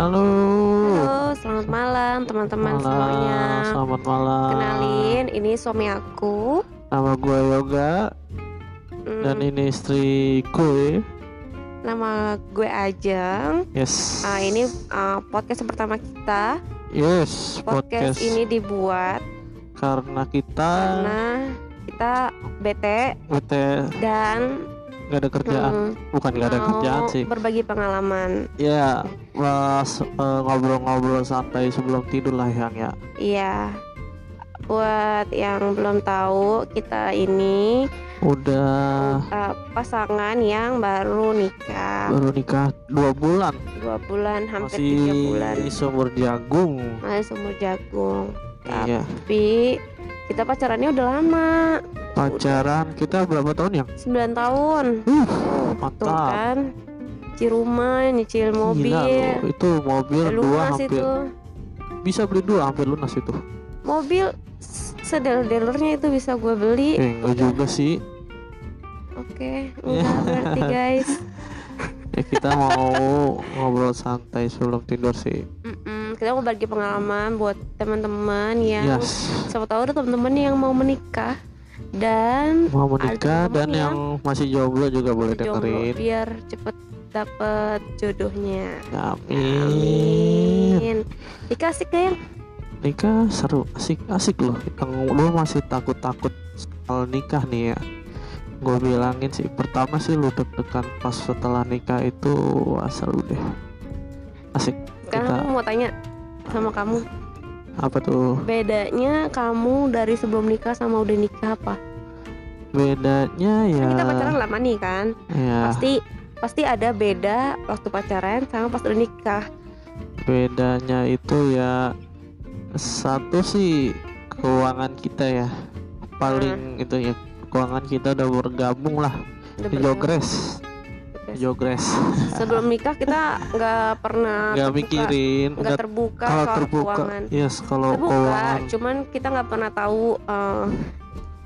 Halo. Halo, selamat malam teman-teman Malam, semuanya. Selamat malam. Kenalin, ini suami aku. Nama gue Yoga Hmm, dan ini istriku. nama gue Ajeng. Yes. Ah, ini ah, podcast pertama kita. Yes. Podcast, Podcast, ini dibuat karena kita karena kita bete bete dan nggak ada kerjaan. hmm, Bukan nggak ada kerjaan sih. berbagi pengalaman. Ya, eh, ngobrol-ngobrol santai sebelum tidur lah yang ya. Iya. Buat yang belum tahu, kita ini Udah ah, pasangan yang baru nikah. baru nikah dua bulan, Dua bulan, hampir masih tiga bulan. sumur jagung. masih sumur jagung Iya. Kita pacarannya udah lama Pacaran kita berapa tahun ya? 9 tahun Uh, tuh mantap. kan nyicil rumah nyicil Gila mobil lu, itu mobil dua lunas hampir itu bisa beli dua hampir lunas itu. mobil sedel-delernya itu bisa gue beli Eh, enggak juga sih. oke enggak berarti guys Ya kita mau ngobrol santai sebelum tidur sih. Kita mau bagi pengalaman buat teman-teman yang Yes. siapa tahu ada teman-teman yang mau menikah dan Mau menikah dan yang yang masih jomblo juga boleh jomblo dengerin. biar cepet dapet jodohnya Amin. Amin. Nikah asik gak yang? Nikah seru, asik asik loh. Yang lu masih takut-takut soal nikah nih ya. Gue bilangin sih pertama sih lu deg-degan pas setelah nikah itu wah, seru deh. Asik. Sekarang Kita aku mau tanya sama kamu apa tuh? Bedanya kamu dari sebelum nikah sama udah nikah apa? Bedanya ya. Kan kita pacaran lama nih kan Ya. Pasti pasti ada beda waktu pacaran sama pas udah nikah bedanya itu ya satu sih keuangan kita ya paling itu ya keuangan kita udah bergabung lah Udah di Jogres Jogres Sebelum nikah kita nggak pernah nggak mikirin. nggak terbuka kalau soal terbuka keuangan. yes kalau Terbuka, keuangan. cuman kita nggak pernah tahu uh,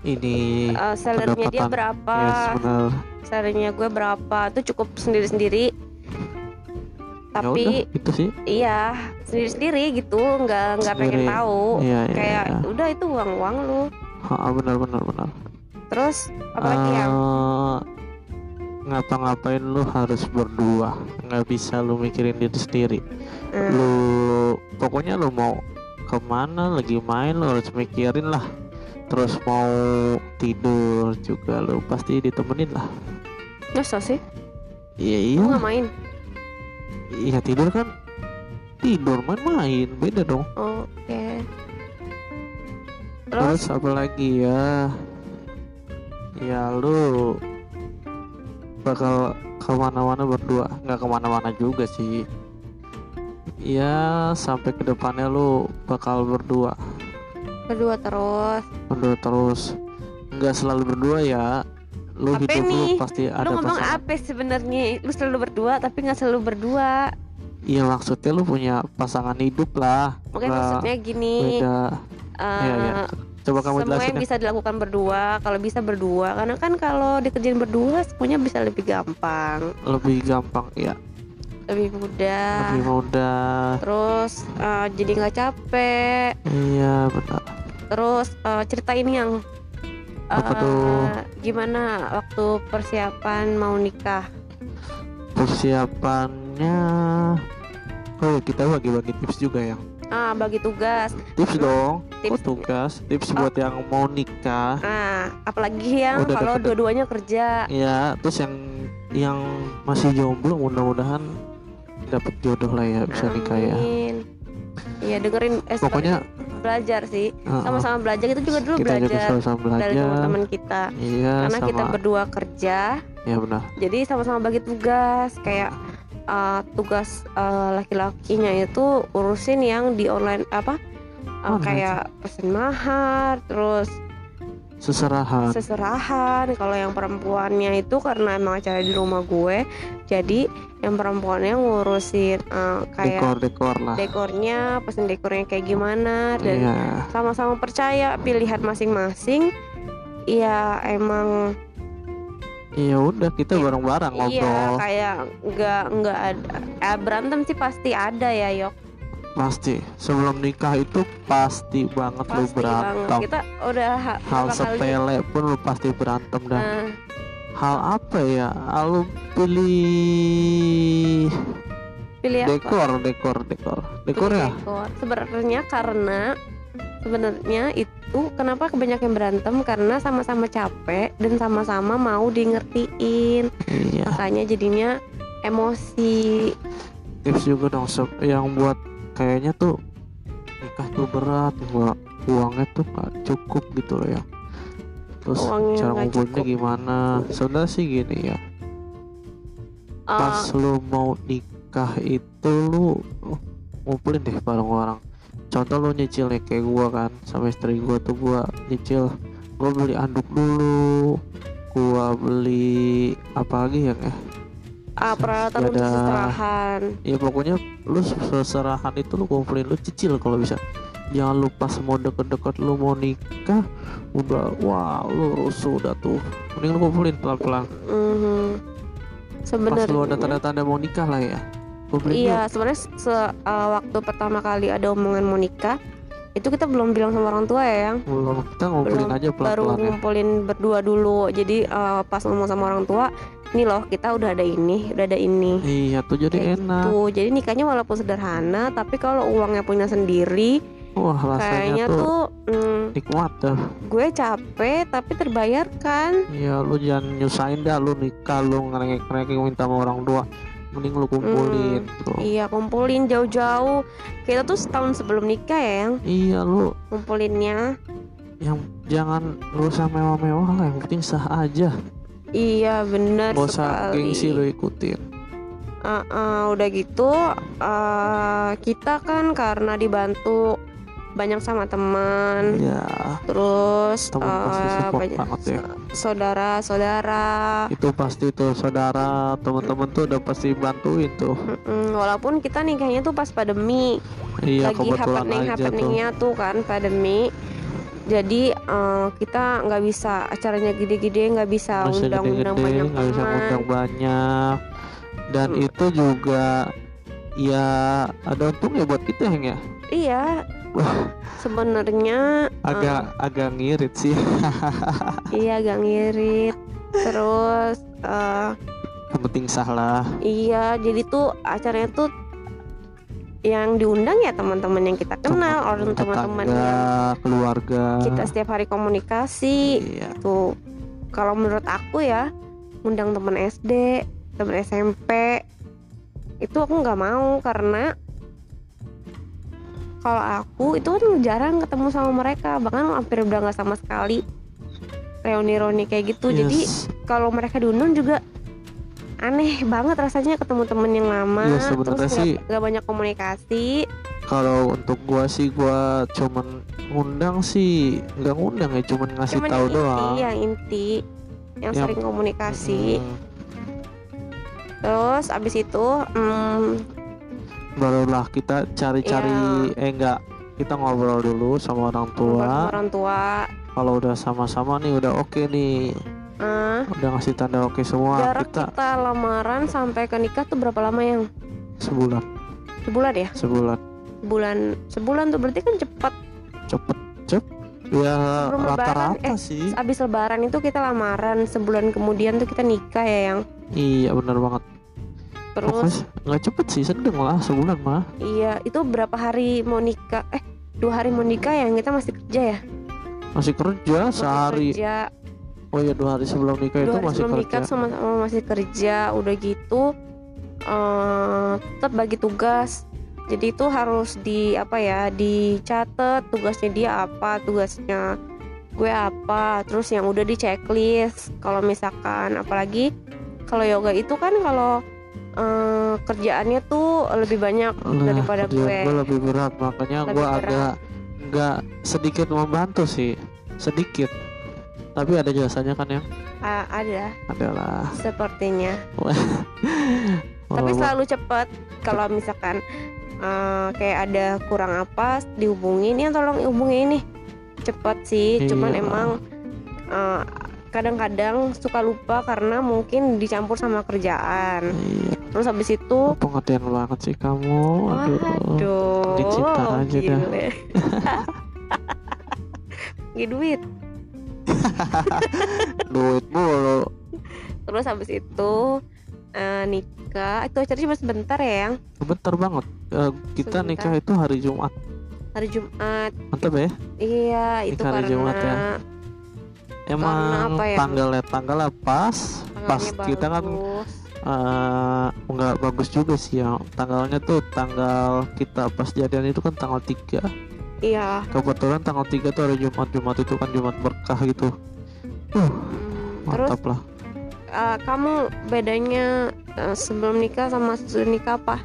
ini uh, salary-nya dia berapa. Yes salary-nya gue berapa itu cukup sendiri-sendiri. Ya tapi udah, itu sih. iya sendiri-sendiri gitu nggak nggak pengen Sendiri. tahu. Iya iya kayak iya. udah itu uang uang lu. Ha, benar benar benar. Terus apalagi yang? Eh, ngapa-ngapain lu harus berdua? Nggak bisa lu mikirin diri sendiri. Hmm. lu pokoknya lu mau ke mana lagi main lu harus mikirin lah. Terus mau tidur juga lu pasti ditemenin lah. Masa sih? Iya lu iya. nggak main? Iya tidur kan? Tidur main-main beda dong. Oke. Terus? Terus apa lagi ya? Ya lu bakal ke mana-mana berdua. Nggak ke mana-mana juga sih. Ya sampai ke depannya lu bakal berdua. Kedua terus. Berdua terus. Nggak selalu berdua ya. Lu Apa hidup lu nih? pasti lu ada ngomong pasangan apa sebenarnya? Lu selalu berdua tapi nggak selalu berdua. Iya maksudnya lu punya pasangan hidup lah. Mungkin maksudnya gini. beda. Eh, Iya, iya. Coba kamu semua jelasin yang ya. bisa dilakukan berdua kalau bisa berdua. Karena kan kalau dikerjain berdua semuanya bisa lebih gampang. Lebih gampang ya lebih mudah. Lebih mudah. Terus eh, jadi nggak capek. Iya benar. Terus eh, ceritain yang Apa eh, tuh? gimana waktu persiapan mau nikah? Persiapannya oh ya kita bagi-bagi tips juga ya ah bagi tugas. Tips dong. Tips. oh tugas. Tips Oh. buat yang mau nikah. Nah apalagi yang Udah kalau dua-duanya kerja. Ya terus yang yang masih jomblo mudah-mudahan dapat jodoh lah ya bisa nikah ya. Iya dengerin eh, pokoknya belajar sih. Sama-sama belajar. Itu juga dulu kita juga belajar sama-sama dari belajar. teman-teman kita. Iya karena sama. kita berdua kerja. Ya benar. Jadi sama-sama bagi tugas. Kayak uh, tugas uh, laki-lakinya itu urusin yang di online apa uh, Online. kayak pesen mahar terus seserahan. seserahan. Kalau yang perempuannya itu karena emang acara di rumah gue jadi yang perempuannya ngurusin uh, kayak dekor-dekor lah. dekornya pesen dekornya kayak gimana dan iya. sama-sama percaya pilihan masing-masing. Ya emang ya udah kita Iya. bareng-bareng iya ngobrol kayak nggak nggak ada. Eh, berantem sih pasti ada ya yok. Pasti. Sebelum nikah itu pasti banget lu pasti berantem. Banget kita udah ha- hal berapa kali? sepele pun lu pasti berantem dan Nah, hal apa ya? Lu pilih pilih apa? dekor dekor dekor. Dekor Pilih ya dekor. sebenarnya karena sebenarnya itu kenapa kebanyakan berantem? Karena sama-sama capek dan sama-sama mau di ngertiin iya. Makanya jadinya emosi. Tips juga dong Sob, yang buat kayaknya tuh nikah tuh berat gua uangnya tuh gak cukup gitu loh ya. Terus Uangnya cara nggak cukup. gimana? Sebenarnya sih gini ya. Eh, pas lu mau nikah itu lu ngumpulin deh bareng orang contoh lu nyicil nih kayak gua kan sama istri gua tuh gua nyicil gua beli anduk dulu gua beli apa lagi ya eh ah, peralatan untuk seserahan. Ya pokoknya lu seserahan itu lu kumpulin lu cicil kalau bisa. Jangan lupa mau deket-deket lu mau nikah udah wah lu rusuh udah tuh. Mending lu kumpulin pelan-pelan. Mhm. pas lu ada tanda-tanda mau nikah lah ya kumpulin iya sebenarnya se- eh, waktu pertama kali ada omongan mau nikah itu kita belum bilang sama orang tua ya yang. Belum kita ngumpulin Belum, aja baru pelan-pelan ya. ngumpulin berdua dulu. Jadi eh, pas ngomong sama orang tua ini loh kita udah ada ini udah ada ini. Iya tuh jadi Kayak enak. tuh jadi nikahnya walaupun sederhana tapi kalau uangnya punya sendiri wah rasanya kayaknya tuh, tuh mm, nikmat dah. gue capek tapi terbayarkan. Ya lu jangan nyusahin dah lu nikah lu ngerengek-ngerengek minta sama orang tua mending lu kumpulin tuh iya kumpulin jauh-jauh. Kita tuh setahun sebelum nikah ya yang. Iya lu. Ngumpulinnya yang jangan lu usah mewah-mewah lah yang penting sah aja. Iya benar Gak usah gengsi lu ikutin. Ah, ah, udah gitu eh, kita kan karena dibantu banyak sama teman. Ya terus teman pasti eh, support banyak banget ya. saudara-saudara. Itu pasti tuh saudara teman-teman tuh udah pasti bantuin tuh. Mm, walaupun kita nikahnya tuh pas pandemi. Iya lagi happening aja tuh. happeningnya tuh. kan pandemi. Jadi eh, kita nggak bisa acaranya gede-gede nggak bisa undang-undang banyak nggak bisa ngundang banyak. Dan Hmm. itu juga ya ada untungnya buat kita ya? Iya. Sebenarnya agak agak ngirit sih. Iya agak ngirit. Terus eh, yang penting sah lah Iya, jadi tuh acaranya tuh yang diundang ya teman-teman yang kita kenal, orang teman-teman yang keluarga. kita setiap hari komunikasi. iya. Tuh, kalau menurut aku ya, undang teman SD, teman SMP, itu aku nggak mau karena kalau aku itu kan jarang ketemu sama mereka, bahkan hampir udah nggak sama sekali reuni-reuni kayak gitu. Jadi Yes. kalau mereka diundang juga aneh banget rasanya ketemu temen yang lama. Iya, sebenarnya terus sih- nggak banyak komunikasi. Kalau untuk gua sih gua cuman ngundang sih. Nggak ngundang ya cuman ngasih cuman tahu yang inti doang. yang inti yang Yang- sering komunikasi. Hmm, terus abis itu hmm, barulah kita cari-cari eh enggak kita ngobrol dulu sama orang ngobrol sama tua. orang tua. Kalau udah sama-sama nih udah oke nih. Ah, udah ngasih tanda oke semua jarak kita kita lamaran sampai ke nikah tuh berapa lama yang? Sebulan. Sebulan ya? Sebulan. Sebulan sebulan tuh berarti kan cepat cepet cep. Ya rata-rata eh, sih. abis lebaran itu kita lamaran. Sebulan kemudian tuh kita nikah ya yang? Iya bener banget terus? Nggak cepet sih sedang lah sebulan mah. Iya itu berapa hari mau nikah? Eh dua hari mau nikah yang kita masih kerja ya? Masih kerja Masih sehari. kerja. Oh ya dua hari sebelum nikah dua itu hari masih sebelum kerja. nikah sama sama masih kerja udah gitu eh tetap bagi tugas. Jadi itu harus di apa ya dicatat tugasnya dia apa tugasnya gue apa terus yang udah di checklist. Kalau misalkan apalagi kalau yoga itu kan kalau eh, kerjaannya tuh lebih banyak Nah, daripada gue. gue lebih berat makanya Lebih gue berat. agak nggak sedikit membantu sih. Sedikit. Tapi ada jasanya kan yang Ah, ada. Adalah. Sepertinya. Tapi selalu cepet kalau misalkan eh, kayak ada kurang apa dihubungin. Ya tolong hubungi ini. Cepet sih cuman Iya. emang eh, kadang-kadang suka lupa karena mungkin dicampur sama kerjaan. Iya. Terus habis itu pengertian banget sih kamu? Aduh. Waduh dicinta aja dah. Gak duit. Duit mulu. Terus habis itu eh, nikah. Itu acaranya cuma sebentar ya yang? Bentar banget. Eh, kita Sebentar. nikah itu hari Jumat. Hari Jumat. Mantap ya? Iya itu Nikah hari karena Jumat ya? Emang apa ya? tanggalnya tanggalnya pas pas tanggalnya kita kan bagus. eh, nggak bagus juga sih ya. Tanggalnya tuh tanggal kita pas jadian itu kan tanggal 3 iya. Kebetulan tanggal 3 tuh hari Jumat Jumat itu kan Jumat berkah gitu. Uh Hmm, terus? mantap lah. Eh, kamu bedanya eh, sebelum nikah sama sesudah nikah apa?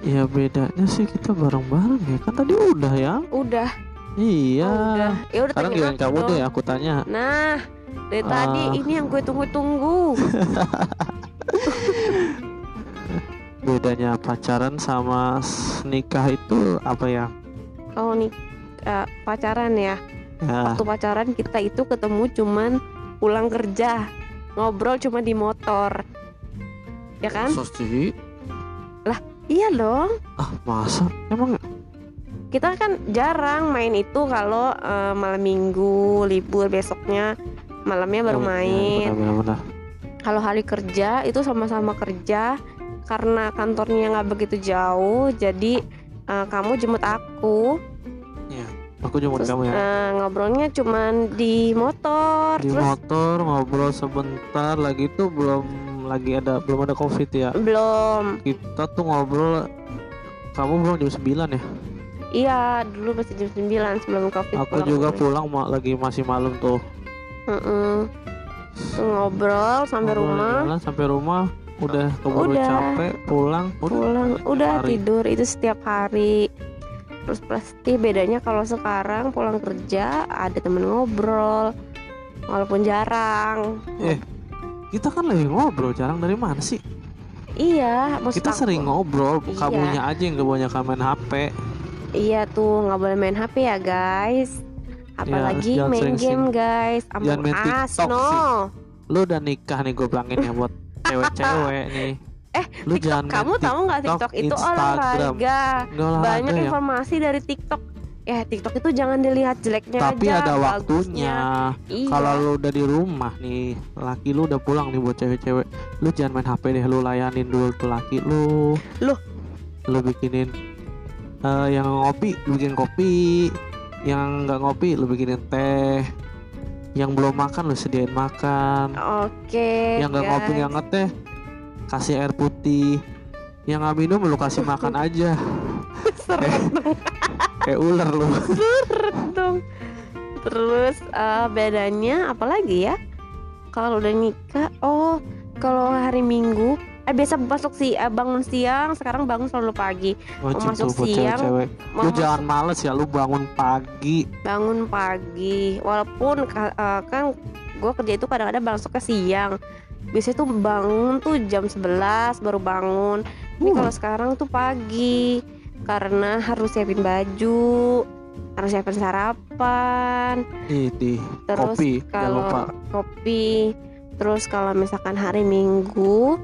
Ya bedanya sih kita bareng-bareng ya. Kan tadi udah ya. Udah iya. Oh, udah. Ya udah sekarang giliran kamu dong. deh aku tanya. Nah dari tadi Ah. ini yang gue tunggu-tunggu. Bedanya pacaran sama nikah itu apa ya? Kalau nih eh, pacaran ya. Ya. Waktu pacaran kita itu ketemu cuman pulang kerja. Ngobrol cuma di motor. Ya kan? Masa sih? iya dong. Ah masa? Emang kita kan jarang main itu kalau eh, malam minggu libur besoknya malamnya baru Oh, iya, main benar-benar kalau hari kerja itu sama-sama kerja karena kantornya nggak begitu jauh jadi eh, kamu jemput aku. Aku jemput terus kamu ya. eh, ngobrolnya cuman di motor di terus motor ngobrol sebentar lagi tuh belum lagi ada belum ada covid ya? Belum. Kita tuh ngobrol kamu belum jam 9 ya iya dulu masih jam 9 sebelum covid aku pulang juga pulang ma- lagi masih malam tuh Mm-mm. Tuh ngobrol sampai Ngobrol rumah jalan sampai rumah udah keburu Udah. capek pulang udah pulang udah hari. tidur itu setiap hari terus pasti bedanya kalau sekarang pulang kerja ada temen ngobrol walaupun jarang kita kan lagi ngobrol jarang dari mana sih iya maksud kita aku- sering ngobrol Iya. kamunya aja yang kebanyakan main HP iya tuh nggak boleh main HP ya guys. Apalagi jangan main game guys. Jangan main TikTok no. sih. lu udah nikah nih gue bilangin ya buat cewek-cewek nih. Eh, lu TikTok, jangan kamu tahu nggak TikTok, TikTok itu olahraga? Olahraga banyak ya. informasi dari TikTok. Ya TikTok itu jangan dilihat jeleknya tapi aja ada bagusnya. waktunya. Iya. kalau lu udah di rumah nih laki lu udah pulang nih buat cewek-cewek lu jangan main HP deh lu layanin dulu tuh laki lu. Loh? lu bikinin eh, yang ngopi lu bikin kopi. Yang nggak ngopi lu bikinin teh. Yang belum makan lu sediain makan. Oke. yang nggak ngopi nggak ngeteh kasih air putih. Yang nggak minum lu kasih makan aja. Seret kayak ular lu. Dong. Terus eh, bedanya apa lagi ya? Kalau udah nikah, oh kalau hari Minggu, eh biasa masuk si eh, bangun siang, sekarang bangun selalu pagi. wajib masuk tuh buat siang, cewek-cewek Mau lu masuk- jangan males ya lu bangun pagi bangun pagi, walaupun eh, kan gue kerja itu kadang-kadang masuk ke siang. Biasanya tuh bangun tuh jam 11 baru bangun. Ini Uh. kalau sekarang tuh pagi karena harus siapin baju, harus siapin sarapan, ini Terus kopi kalau lupa kopi. Terus kalau misalkan hari Minggu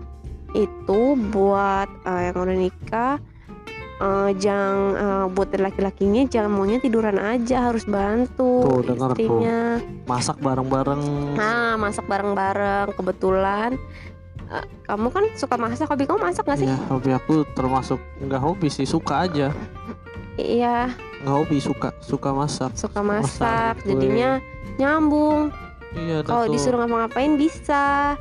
itu buat eh, yang udah nikah eh, jangan eh, buat laki-lakinya jangan maunya tiduran aja harus bantu Tuh, denger tuh. masak bareng-bareng Nah, masak bareng-bareng kebetulan eh, kamu kan suka masak, hobi kamu masak gak sih? ya hobi aku termasuk nggak hobi sih suka aja Iya, nggak hobi suka suka masak suka Masak, masak, kue. jadinya nyambung. iya Kalau disuruh ngapa-ngapain bisa.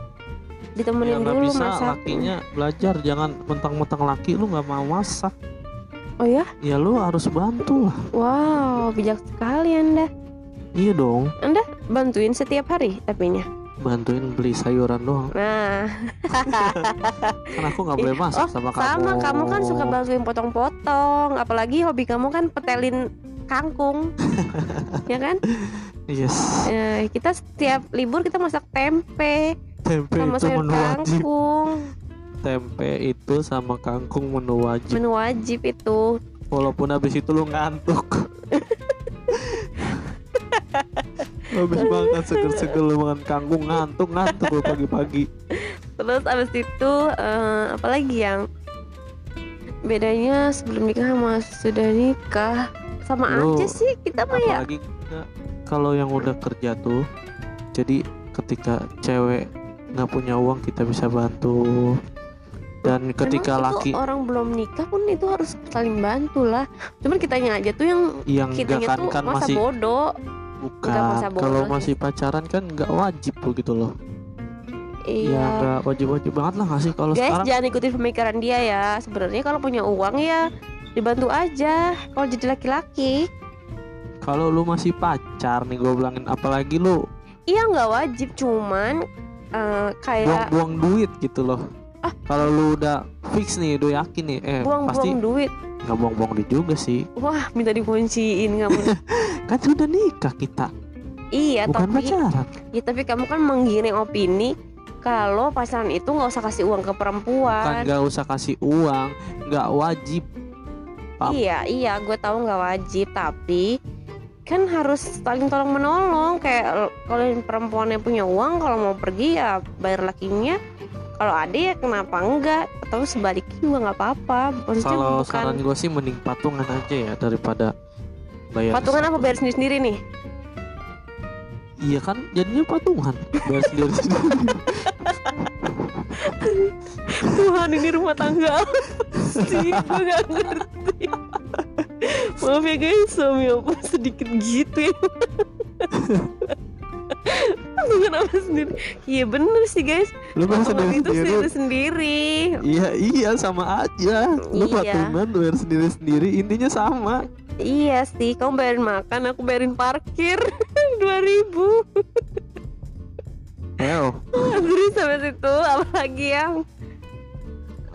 Ya Ditemenin nggak dulu bisa masak. lakinya belajar jangan mentang-mentang laki lu nggak mau masak Oh ya? ya lu harus bantu lah Wow, bijak sekali Anda. iya dong Bantuin setiap hari tapinya. bantuin beli sayuran doang Nah, kan aku nggak boleh masak oh, sama kamu sama kamu kan suka bantuin potong-potong, apalagi hobi kamu kan petelin kangkung. ya kan? yes Eh, kita setiap libur kita masak tempe tempe sama itu sayur menu wajib. kangkung. tempe itu sama kangkung menu wajib. Menu wajib itu. walaupun habis itu lu ngantuk. Habis makan seger-seger lu makan kangkung ngantuk ngantuk lu pagi-pagi. Terus abis itu eh, apalagi yang bedanya sebelum nikah sama sudah nikah? Sama Lu- aja sih kita mah ya. apalagi kalau yang udah kerja tuh jadi ketika cewek nggak punya uang kita bisa bantu. Dan ketika Memang laki orang belum nikah pun itu harus saling bantu lah. Cuman kitanya aja tuh yang yang kitanya kan tuh kan masa masih bodoh. Bukan. Masa bodoh kalau sih. masih pacaran kan nggak wajib tuh gitu loh. Ya iya nggak wajib-wajib banget lah nggak sih kalau guys sekarang? jangan ikutin pemikiran dia ya. Sebenarnya kalau punya uang ya dibantu aja. Kalau jadi laki-laki. Kalau lu masih pacar nih gue bilangin apalagi lu iya nggak wajib. Cuman eh, kayak buang-buang duit gitu loh. Ah. kalau lu udah fix nih udah yakin nih eh pasti buang-buang duit. Nggak buang-buang duit juga sih. Wah minta dikunciin nggak mau kan sudah nikah kita. Iya bukan tapi pacaran. Ya tapi kamu kan menggiring opini kalau pacaran itu nggak usah kasih uang ke perempuan. Nggak usah kasih uang nggak wajib. Paham? iya iya gue tahu nggak wajib tapi kan harus saling tolong menolong. Kayak kalau yang perempuannya punya uang kalau mau pergi ya bayar lakinya. Kalau ada ya kenapa enggak? Atau sebaliknya juga nggak apa-apa. Maksudnya kalau bukan saran gue sih mending patungan aja ya daripada bayar patungan apa? bayar sendiri sendiri nih? Iya kan? Jadinya patungan. Bayar sendiri sendiri Tuhan ini rumah tangga. Sih gue gak ngerti maaf ya guys suami apa sedikit gitu ya. Patungan apa sendiri. Iya bener sih guys. Lu Patungan sendiri itu sendiri. sendiri iya iya sama aja. Lu Iya. patungan bayar sendiri sendiri intinya sama. Iya sih Kamu bayarin makan Aku bayarin parkir. 2000 Well, Terus sampai situ Apalagi yang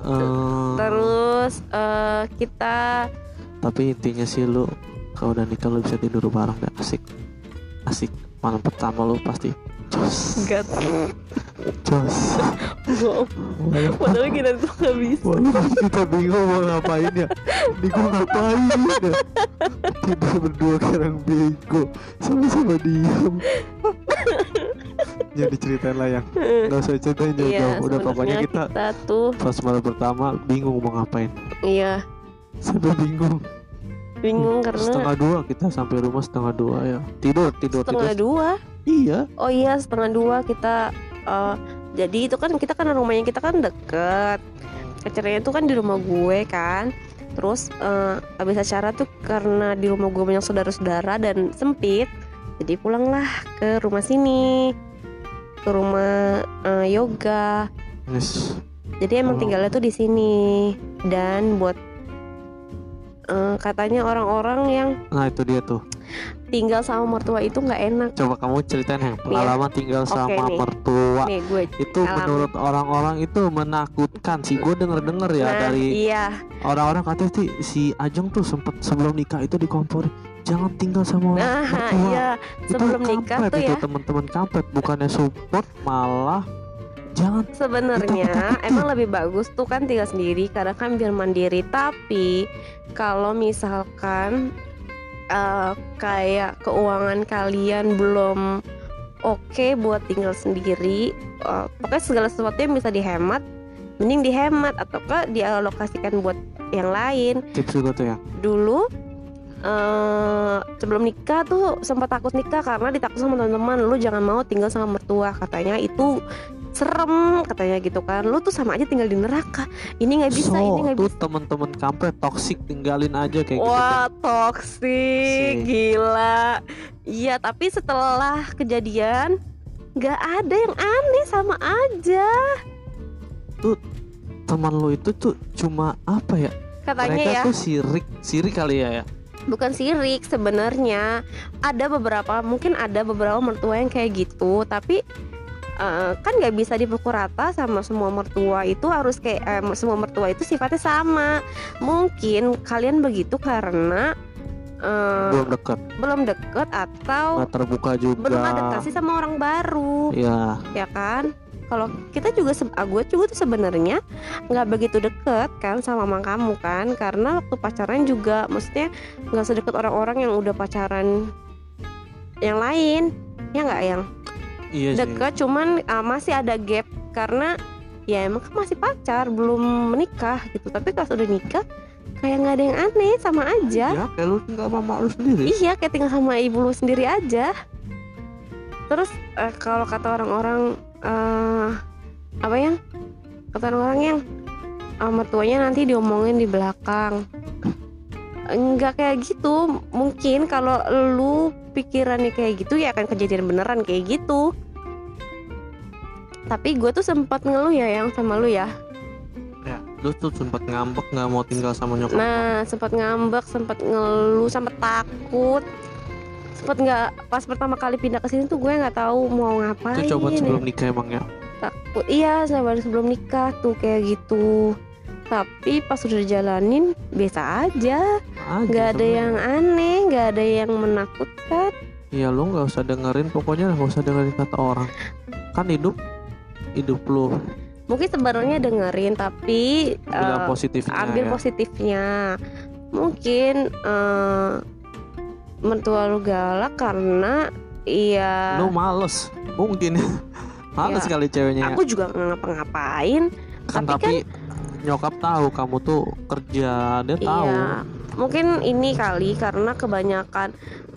eh, Terus eh, Kita tapi intinya sih lu kalau udah nikah lu bisa tidur bareng deh asik. Asik. Malam pertama lu pasti jos. Gak jos. Padahal kita tuh gak bisa. Wah, kita bingung mau ngapain ya. Ini gue ngapain ya? Tidur berdua karang bego. Sama-sama diem. Ya diceritain lah yang Gak usah ceritain jauh-jauh Iya Udah. Pokoknya kita kita tuh. Pas malam pertama bingung mau ngapain. Iya. Sampai bingung bingung karena Setengah dua kita sampai rumah setengah dua ya. Tidur, tidur, setengah tidur dua? Iya. Oh iya setengah dua kita eh, jadi itu kan kita kan rumahnya kita kan deket. Acaranya itu kan di rumah gue kan. Terus eh, habis acara tuh karena di rumah gue banyak saudara-saudara dan sempit jadi pulanglah ke rumah sini. Ke rumah eh, yoga. Yes. jadi emang Oh. tinggalnya tuh di sini. Dan buat eh, katanya orang-orang yang Nah itu dia tuh. tinggal sama mertua itu nggak enak. Coba kamu ceritain yang pengalaman tinggal Oke, sama nih. mertua nih gue Itu Alam. menurut orang-orang itu menakutkan sih. Gue denger-denger ya nah, dari iya. orang-orang katanya sih si Ajeng tuh sempet sebelum nikah itu dikompori jangan tinggal sama Nah, mertua. iya. Itu sebelum nikah kampret tuh itu ya. teman-teman kampret. Bukannya support malah jangan. Sebenarnya emang lebih bagus tuh kan tinggal sendiri karena kan biar mandiri. Tapi kalau misalkan eh, kayak keuangan kalian belum oke buat tinggal sendiri eh, pokoknya segala sesuatu yang bisa dihemat mending dihemat ataukah dialokasikan buat yang lain. Tips juga tuh ya? Dulu eh sebelum nikah tuh sempat takut nikah karena ditakut sama teman-teman lu jangan mau tinggal sama mertua katanya. Itu serem katanya gitu kan. Lu tuh sama aja tinggal di neraka. Ini nggak bisa so ini nggak tuh bisa. teman-teman kampret toksik tinggalin aja kayak gitu wah tuh. toksik Si. gila. Iya tapi setelah kejadian nggak ada yang aneh sama aja. Teman lo itu tuh cuma apa ya? Katanya mereka ya. tuh sirik sirik kali ya ya? Bukan sirik sebenarnya. Ada beberapa mungkin ada beberapa mertua yang kayak gitu tapi eh, kan nggak bisa dipukul rata sama semua mertua itu harus kayak eh, semua mertua itu sifatnya sama. Mungkin kalian begitu karena eh, belum deket. belum deket atau nggak terbuka juga. belum adaptasi sama orang baru. Ya ya kan? Kalau kita juga ah, gue juga tuh sebenarnya nggak begitu deket kan sama mama kamu kan? Karena waktu pacaran juga maksudnya nggak sedekat orang-orang yang udah pacaran yang lain. Ya nggak yang iya sih. Deket cuman uh, masih ada gap karena ya emang kan masih pacar belum menikah gitu. Tapi kalau sudah nikah kayak nggak ada yang aneh sama aja. Ya kayak lu tinggal sama mak lu sendiri. Iya kayak tinggal sama ibu lu sendiri aja. Terus eh, kalau kata orang-orang eh, apa yang? Kata orang-orang yang eh, mertuanya nanti diomongin di belakang. Enggak kayak gitu. Mungkin kalau lu pikirannya kayak gitu ya akan kejadian beneran kayak gitu tapi gue tuh sempat ngeluh ya yang sama lu ya ya lu tuh sempat ngambek nggak mau tinggal sama nyokap Nah, sempat ngambek, sempat ngeluh, sempat takut. Sempat nggak pas pertama kali pindah ke sini tuh gue nggak tahu mau ngapain. itu coba sebelum nikah emang ya takut. Iya, saya baru sebelum nikah tuh kayak gitu. Tapi pas udah jalanin biasa aja, nggak ada sebenarnya. yang aneh, nggak ada yang menakutkan. Iya lu nggak usah dengerin pokoknya nggak usah dengerin kata orang kan hidup hidup lu Mungkin sebenarnya dengerin, tapi bilang eh, positifnya ambil ya. positifnya. Mungkin eh, mertua lu galak karena iya lu males mungkin males Ya, kali ceweknya ya. aku juga ngapa-ngapain kan tapi tapi nyokap tahu kamu tuh kerja dia tahu iya mungkin ini kali karena kebanyakan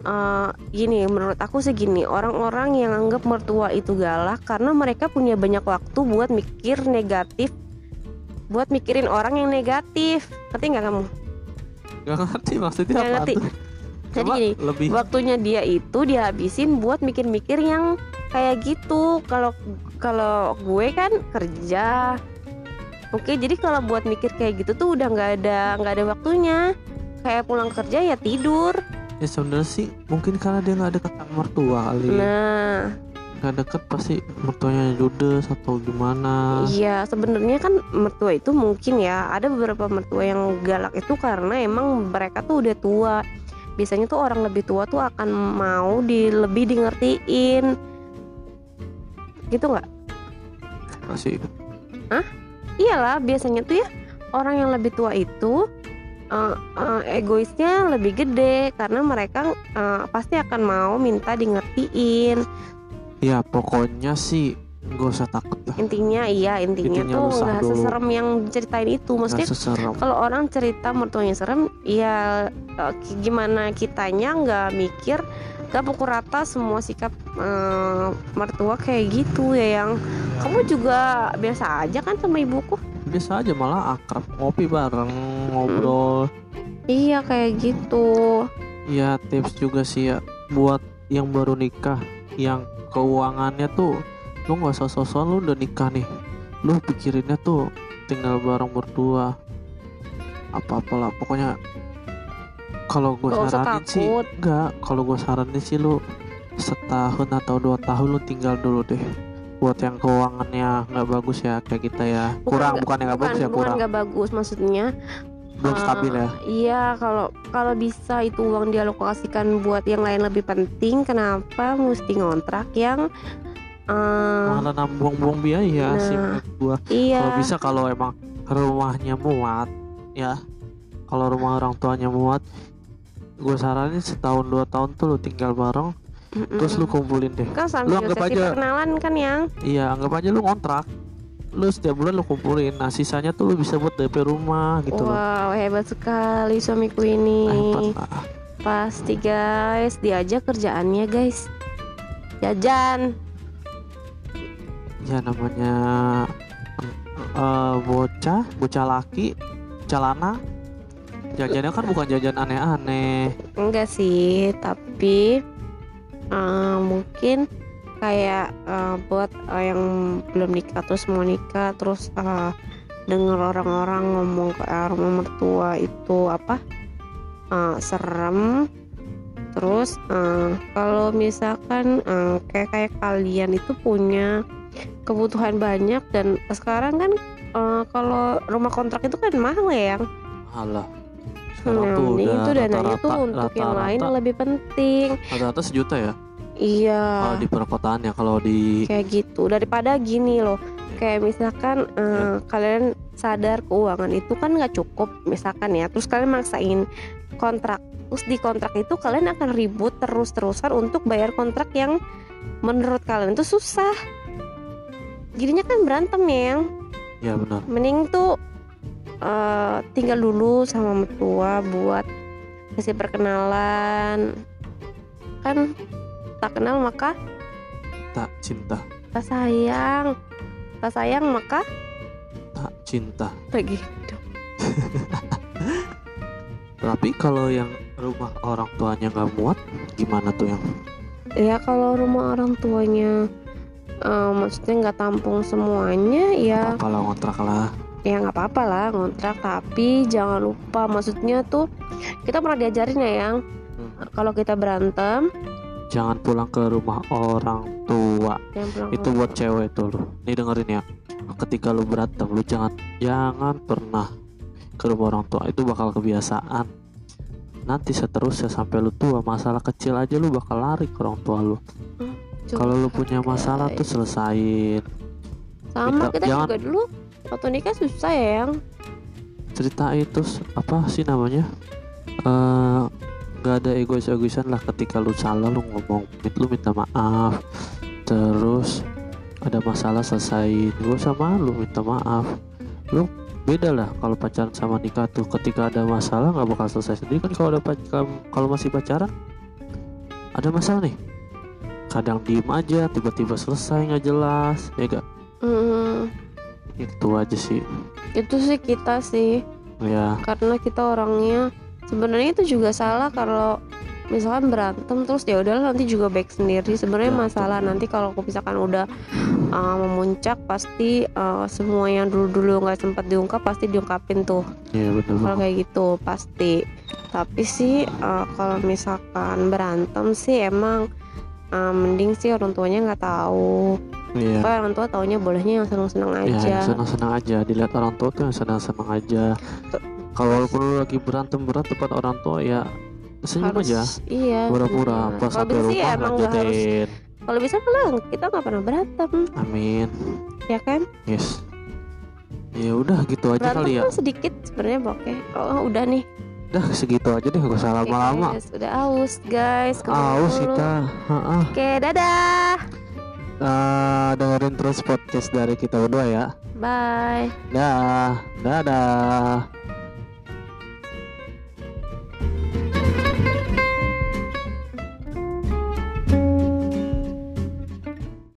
eh, gini menurut aku sih gini orang-orang yang anggap mertua itu galak karena mereka punya banyak waktu buat mikir negatif buat mikirin orang yang negatif. Ngerti nggak kamu? Gak ngerti maksudnya Nggak apa ngerti. tuh? Jadi gini lebih waktunya dia itu dihabisin buat mikir-mikir yang kayak gitu. Kalau kalau gue kan kerja. Oke jadi kalau buat mikir kayak gitu tuh udah nggak ada nggak ada waktunya. Kayak pulang kerja ya tidur ya sebenarnya sih mungkin karena dia nggak deket sama mertua kali nah. Nggak deket pasti mertuanya judes atau gimana. Iya sebenarnya kan mertua itu mungkin ya ada beberapa mertua yang galak itu karena emang mereka tuh udah tua. Biasanya tuh orang lebih tua tuh akan mau di lebih di ngertiin gitu nggak? Masih iyalah biasanya tuh ya orang yang lebih tua itu eh, eh, egoisnya lebih gede karena mereka eh, pasti akan mau minta di ngertiin ya pokoknya sih gak usah takut lah. Intinya iya intinya, Intinya tuh nggak seserem yang ceritain itu. Maksudnya kalau orang cerita mertuanya serem ya ki- gimana kitanya nggak mikir gak pukul rata semua sikap eh, mertua kayak gitu ya yang kamu juga biasa aja kan sama ibuku biasa aja malah akrab ngopi bareng ngobrol. Iya kayak gitu. Ya tips juga sih ya buat yang baru nikah yang keuangannya tuh lu nggak usah sosokan lu udah nikah nih. Lu pikirinnya tuh tinggal bareng berdua apa apalah pokoknya kalau gue saranin sih enggak kalau gue saranin sih lu setahun atau dua tahun lu tinggal dulu deh buat yang keuangannya nggak bagus ya kayak kita ya. Kurang bukan yang nggak bagus ya bukan kurang. nggak bagus maksudnya belum eh, stabil ya? iya kalau kalau bisa itu uang dialokasikan buat yang lain lebih penting kenapa mesti ngontrak yang eh, malah nambung buang biaya sih Nah. menurut gua. iya. Kalau bisa kalau emang rumahnya muat ya. Kalau rumah orang tuanya muat gue saranin setahun dua tahun tuh lu tinggal bareng mm-mm. terus lu kumpulin deh. Kan sambil anggap aja- perkenalan kan yang? Iya anggap aja lu kontrak lu setiap bulan lu kumpulin. Nah sisanya tuh lu bisa buat DP rumah gitu loh. Wow hebat sekali suamiku ini. Hebat lah pasti guys diajak kerjaannya guys. Jajan. Ya namanya eh, bocah bocah laki celana. Jajannya kan bukan jajan aneh-aneh. Enggak sih tapi eh, mungkin kayak eh, buat eh, yang belum nikah terus mau nikah terus eh, denger orang-orang ngomong ke rumah mertua itu apa eh, serem terus eh, kalau misalkan eh, kayak kayak kalian itu punya kebutuhan banyak dan sekarang kan eh, kalau rumah kontrak itu kan mahal ya yang Alah. Sekarang tuh mending udah itu dananya tuh rata-rata- untuk yang rata-rata- lain yang lebih penting. Rata-rata sejuta ya? Iya, kalau di perkotaan ya kalau di kayak gitu. Daripada gini loh, kayak misalkan eh, kalian sadar keuangan itu kan nggak cukup, misalkan ya, terus kalian maksain kontrak. Terus di kontrak itu kalian akan ribut terus-terusan untuk bayar kontrak yang menurut kalian itu susah. Jadinya kan berantem ya yang. Ya benar. Mending tuh eh, tinggal dulu sama mertua buat kasih perkenalan. Kan tak kenal maka tak cinta. tak sayang. Tak sayang maka tak cinta. Begitu tapi kalau yang rumah orang tuanya nggak muat gimana tuh yang? Ya kalau rumah orang tuanya eh, maksudnya nggak tampung semuanya ya. Kalau ngontrak lah ya nggak apa-apa lah ngontrak. Tapi jangan lupa maksudnya tuh kita pernah diajarin ya yang. Hmm. kalau kita berantem jangan pulang ke rumah orang tua. Itu buat cewek tuh lu. Nih dengerin ya. Ketika lu berantem lu jangan jangan pernah ke rumah orang tua. Itu bakal kebiasaan. Nanti seterusnya sampai lu tua masalah kecil aja lu bakal lari ke orang tua lu. Curhat, kalau lu punya masalah tuh guys. selesain sama minta- kita jangan- juga dulu waktu nikah susah ya yang cerita itu apa sih namanya nggak ada egois-egoisan lah ketika lu salah lu ngomong lu minta maaf. Terus ada masalah selesai gak usah malu minta maaf. Lu beda lah kalau pacaran sama nikah tuh. Ketika ada masalah nggak bakal selesai sendiri. Kan kalau ada kalau masih pacaran ada masalah nih. Kadang diem aja tiba-tiba selesai nggak jelas ya gak Hmm, itu aja sih. Itu sih kita sih. Ya karena kita orangnya sebenarnya itu juga salah kalau misalkan berantem terus ya udah nanti juga baik sendiri. Sebenarnya Ya, masalah nanti kalau misalkan udah uh, memuncak pasti uh, semua yang dulu-dulu nggak sempat diungkap pasti diungkapin tuh. Ya betul. Kalau kayak gitu pasti. Tapi sih uh, kalau misalkan berantem sih emang uh, mending sih orang tuanya nggak tahu Iya. Pokoknya orang tua taunya bolehnya yang seneng-seneng Ya, aja yang senang-senang aja. Dilihat orang tua tuh yang senang-senang aja. Kalau walaupun lu lagi berantem berat depan orang tua ya senyum harus aja. iya Pura-pura pas sampai rumah emang nggak harus kalau bisa malah kita nggak pernah berantem Amin. ya kan Yes. Ya udah gitu aja berantem kali ya. sedikit sebenarnya oke oh udah nih Udah segitu aja deh gak usah lama-lama. guys, udah aus guys Aus kita. Heeh. oke dadah Eh, dengerin terus podcast dari kita berdua ya. bye Dah. Dadah.